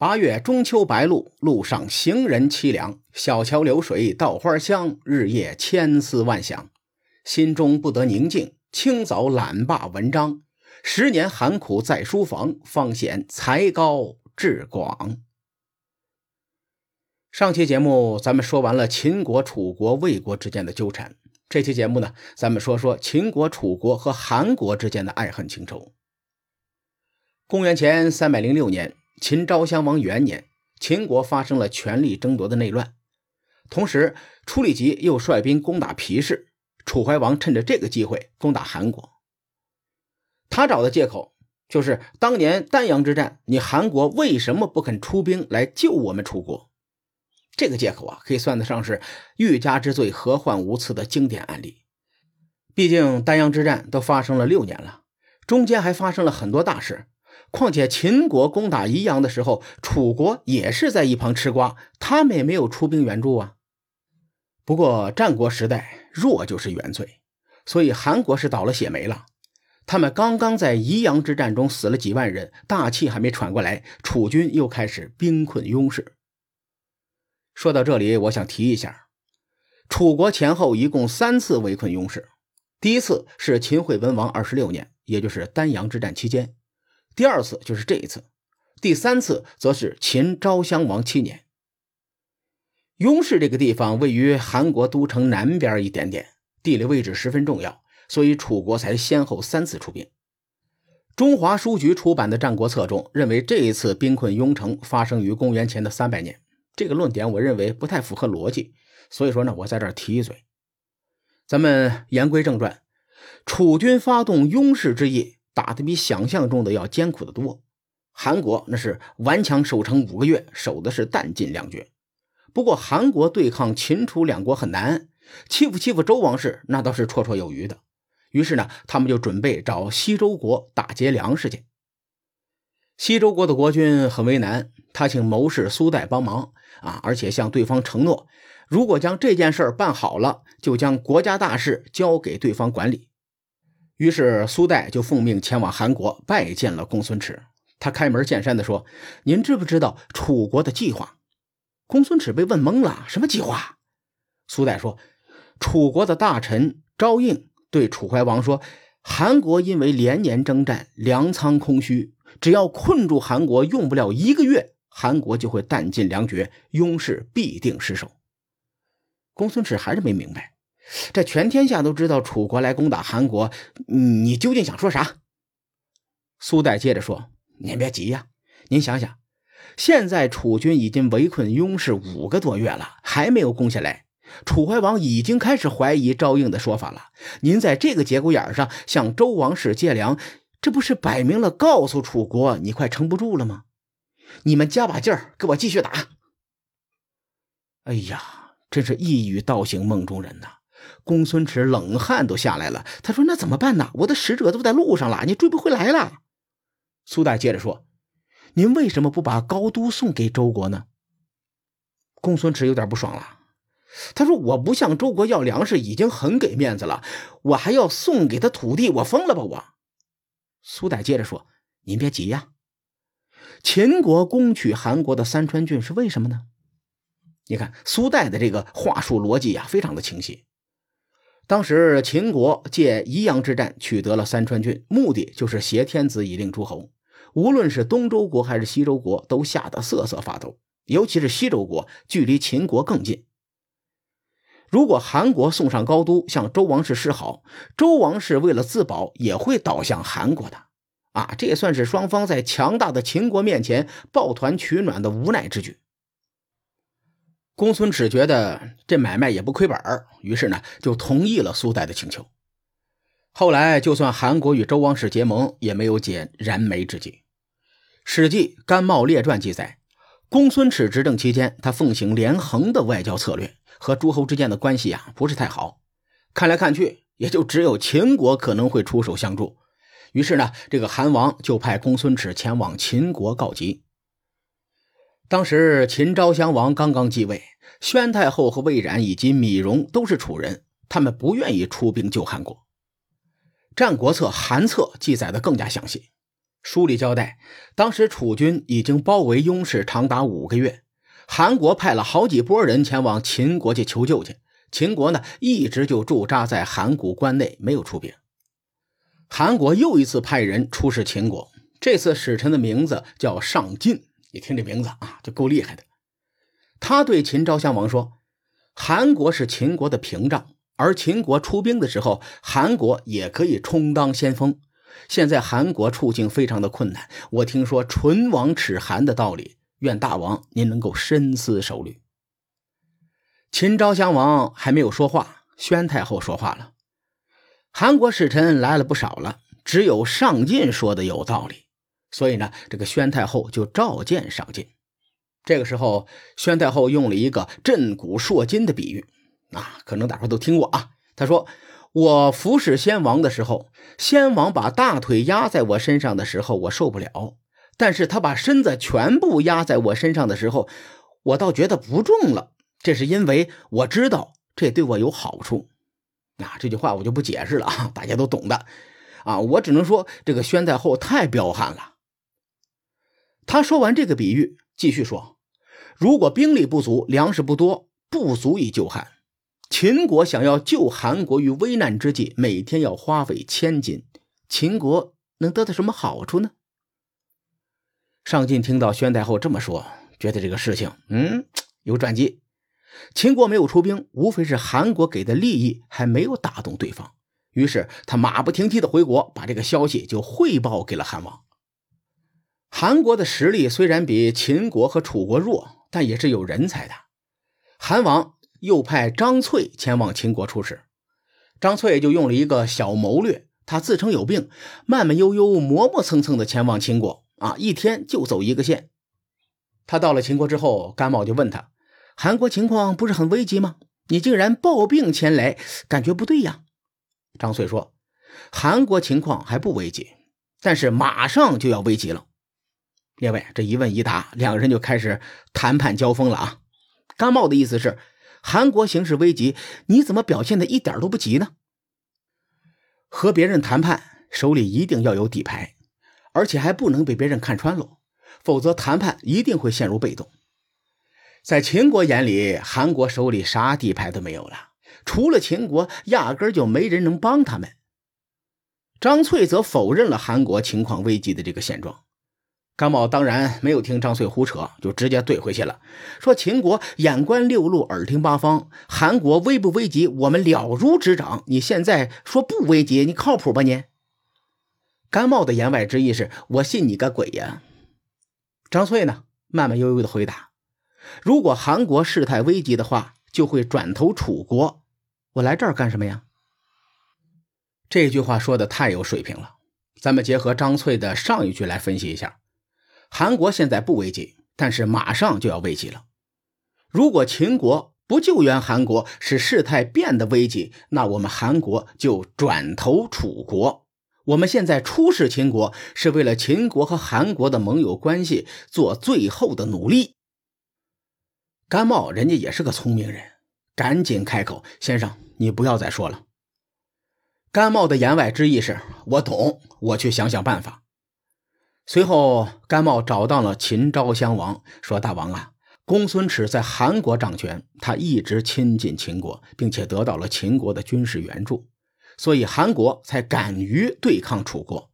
八月中秋白露，路上行人凄凉。小桥流水稻花香，日夜千思万想，心中不得宁静。清早懒罢文章，十年寒苦在书房，方显才高志广。上期节目咱们说完了秦国、楚国、魏国之间的纠缠，这期节目呢，咱们说说秦国、楚国和韩国之间的爱恨情仇。公元前三百零六年。秦昭襄王元年，秦国发生了权力争夺的内乱，同时楚里吉又率兵攻打皮氏，楚怀王趁着这个机会攻打韩国。他找的借口就是当年丹阳之战，你韩国为什么不肯出兵来救我们楚国？这个借口啊，可以算得上是欲加之罪，何患无辞的经典案例。毕竟丹阳之战都发生了六年了，中间还发生了很多大事。况且秦国攻打宜阳的时候，楚国也是在一旁吃瓜，他们也没有出兵援助啊。不过战国时代弱就是原罪，所以韩国是倒了血霉了。他们刚刚在宜阳之战中死了几万人，大气还没喘过来，楚军又开始兵困雍氏。说到这里，我想提一下，楚国前后一共三次围困雍氏，第一次是秦惠文王二十六年，也就是丹阳之战期间。第二次就是这一次，第三次则是秦昭襄王七年。雍氏这个地方位于韩国都城南边一点点，地理位置十分重要，所以楚国才先后三次出兵。中华书局出版的《战国策》中认为，这一次兵困雍城发生于公元前的三百年。这个论点我认为不太符合逻辑，所以说呢，我在这儿提一嘴。咱们言归正传，楚军发动雍氏之役。打的比想象中的要艰苦的多，韩国那是顽强守城五个月，守的是弹尽粮绝。不过韩国对抗秦楚两国很难，欺负欺负周王室那倒是绰绰有余的。于是呢，他们就准备找西周国打劫粮食去。西周国的国君很为难，他请谋士苏代帮忙啊，而且向对方承诺，如果将这件事办好了，就将国家大事交给对方管理。于是苏代就奉命前往韩国拜见了公孙耻。他开门见山地说：“您知不知道楚国的计划？”公孙耻被问懵了：“什么计划？”苏代说：“楚国的大臣昭应对楚怀王说，韩国因为连年征战，粮仓空虚，只要困住韩国，用不了一个月，韩国就会弹尽粮绝，雍氏必定失守。”公孙耻还是没明白。这全天下都知道楚国来攻打韩国，你究竟想说啥？苏代接着说：“您别急呀，您想想，现在楚军已经围困雍氏五个多月了，还没有攻下来。楚怀王已经开始怀疑赵应的说法了。您在这个节骨眼上向周王室借粮，这不是摆明了告诉楚国你快撑不住了吗？你们加把劲儿，给我继续打！”哎呀，真是一语道醒梦中人呐！公孙池冷汗都下来了。他说：“那怎么办呢？我的使者都在路上了，你追不回来了。”苏代接着说：“您为什么不把高都送给周国呢？”公孙池有点不爽了。他说：“我不向周国要粮食已经很给面子了，我还要送给他土地，我疯了吧我？”苏代接着说：“您别急呀，秦国攻取韩国的三川郡是为什么呢？你看苏代的这个话术逻辑呀，非常的清晰。”当时秦国借宜阳之战取得了三川郡，目的就是挟天子以令诸侯。无论是东周国还是西周国，都吓得瑟瑟发抖。尤其是西周国，距离秦国更近。如果韩国送上高都向周王室示好，周王室为了自保，也会倒向韩国的。啊，这也算是双方在强大的秦国面前抱团取暖的无奈之举。公孙耻觉得这买卖也不亏本于是呢就同意了苏代的请求。后来，就算韩国与周王室结盟，也没有解燃眉之急。《史记·甘茂列传》记载，公孙耻执政期间，他奉行连横的外交策略，和诸侯之间的关系啊不是太好。看来看去，也就只有秦国可能会出手相助。于是呢，这个韩王就派公孙耻前往秦国告急。当时秦昭襄王刚刚继位，宣太后和魏冉以及米荣都是楚人，他们不愿意出兵救韩国。《战国策·韩策》记载的更加详细。书里交代，当时楚军已经包围雍氏长达五个月，韩国派了好几波人前往秦国去求救去。秦国呢，一直就驻扎在函谷关内，没有出兵。韩国又一次派人出使秦国，这次使臣的名字叫上进。你听这名字啊，就够厉害的。他对秦昭襄王说：“韩国是秦国的屏障，而秦国出兵的时候，韩国也可以充当先锋。”现在韩国处境非常的困难，我听说唇亡齿寒的道理，愿大王您能够深思熟虑。秦昭襄王还没有说话，宣太后说话了。韩国使臣来了不少了，只有上进说的有道理，所以呢，这个宣太后就召见上进。这个时候，宣太后用了一个震古烁今的比喻，啊，可能大伙都听过啊。他说。我服侍先王的时候，先王把大腿压在我身上的时候，我受不了；但是他把身子全部压在我身上的时候，我倒觉得不重了。这是因为我知道这对我有好处。啊，这句话我就不解释了啊，大家都懂的。啊，我只能说这个宣太后太彪悍了。他说完这个比喻，继续说：如果兵力不足，粮食不多，不足以救汉。秦国想要救韩国于危难之际，每天要花费千金，秦国能得到什么好处呢？上进听到宣太后这么说，觉得这个事情，嗯，有转机。秦国没有出兵，无非是韩国给的利益还没有打动对方，于是他马不停蹄的回国，把这个消息就汇报给了韩王。韩国的实力虽然比秦国和楚国弱，但也是有人才的。韩王。又派张翠前往秦国出使，张翠就用了一个小谋略，他自称有病，慢慢悠悠、磨磨蹭蹭的前往秦国，啊，一天就走一个县。他到了秦国之后，甘茂就问他：“韩国情况不是很危急吗？你竟然抱病前来，感觉不对呀？”张翠说：“韩国情况还不危急，但是马上就要危急了。”列位，这一问一答，两个人就开始谈判交锋了啊！甘茂的意思是。韩国形势危急，你怎么表现的一点都不急呢？和别人谈判，手里一定要有底牌，而且还不能被别人看穿喽，否则谈判一定会陷入被动。在秦国眼里，韩国手里啥底牌都没有了，除了秦国，压根就没人能帮他们。张翠则否认了韩国情况危急的这个现状。甘茂当然没有听张翠胡扯，就直接怼回去了，说：“秦国眼观六路，耳听八方，韩国危不危急，我们了如指掌。你现在说不危急，你靠谱吧你？”甘茂的言外之意是：“我信你个鬼呀！”张翠呢，慢慢悠悠的回答：“如果韩国事态危急的话，就会转投楚国。我来这儿干什么呀？”这句话说的太有水平了，咱们结合张翠的上一句来分析一下。韩国现在不危急，但是马上就要危急了。如果秦国不救援韩国，使事态变得危急，那我们韩国就转投楚国。我们现在出使秦国，是为了秦国和韩国的盟友关系做最后的努力。甘茂人家也是个聪明人，赶紧开口：“先生，你不要再说了。”甘茂的言外之意是：“我懂，我去想想办法。”随后，甘茂找到了秦昭襄王，说：“大王啊，公孙齿在韩国掌权，他一直亲近秦国，并且得到了秦国的军事援助，所以韩国才敢于对抗楚国。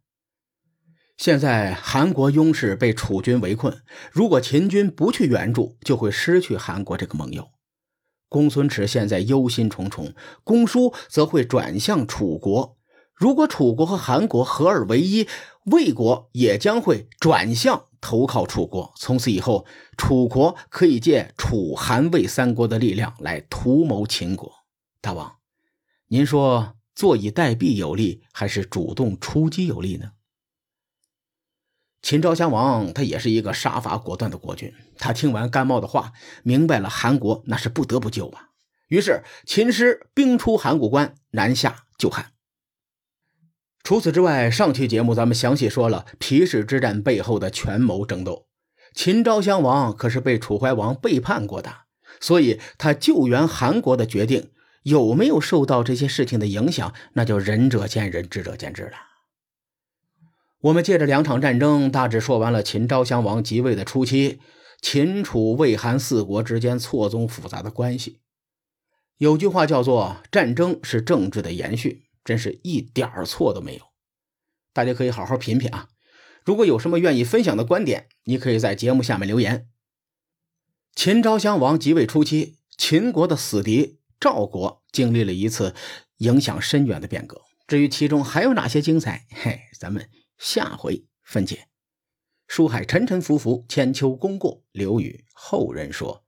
现在韩国雍氏被楚军围困，如果秦军不去援助，就会失去韩国这个盟友。公孙齿现在忧心忡忡，公叔则会转向楚国。”如果楚国和韩国合二为一，魏国也将会转向投靠楚国。从此以后，楚国可以借楚、韩、魏三国的力量来图谋秦国。大王，您说坐以待毙有利，还是主动出击有利呢？秦昭襄王他也是一个杀伐果断的国君，他听完甘茂的话，明白了韩国那是不得不救啊。于是秦师兵出函谷关，南下救汉。除此之外，上期节目咱们详细说了皮氏之战背后的权谋争斗。秦昭襄王可是被楚怀王背叛过的，所以他救援韩国的决定有没有受到这些事情的影响，那就仁者见仁，智者见智了。我们借着两场战争，大致说完了秦昭襄王即位的初期，秦楚魏韩四国之间错综复杂的关系。有句话叫做“战争是政治的延续”，真是一点错都没有。大家可以好好品品啊！如果有什么愿意分享的观点，你可以在节目下面留言。秦昭襄王即位初期，秦国的死敌赵国经历了一次影响深远的变革。至于其中还有哪些精彩，嘿，咱们。下回分解。书海沉沉浮浮，千秋功过留与后人说。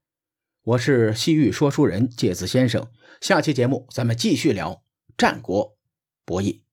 我是西域说书人介子先生。下期节目咱们继续聊战国博弈。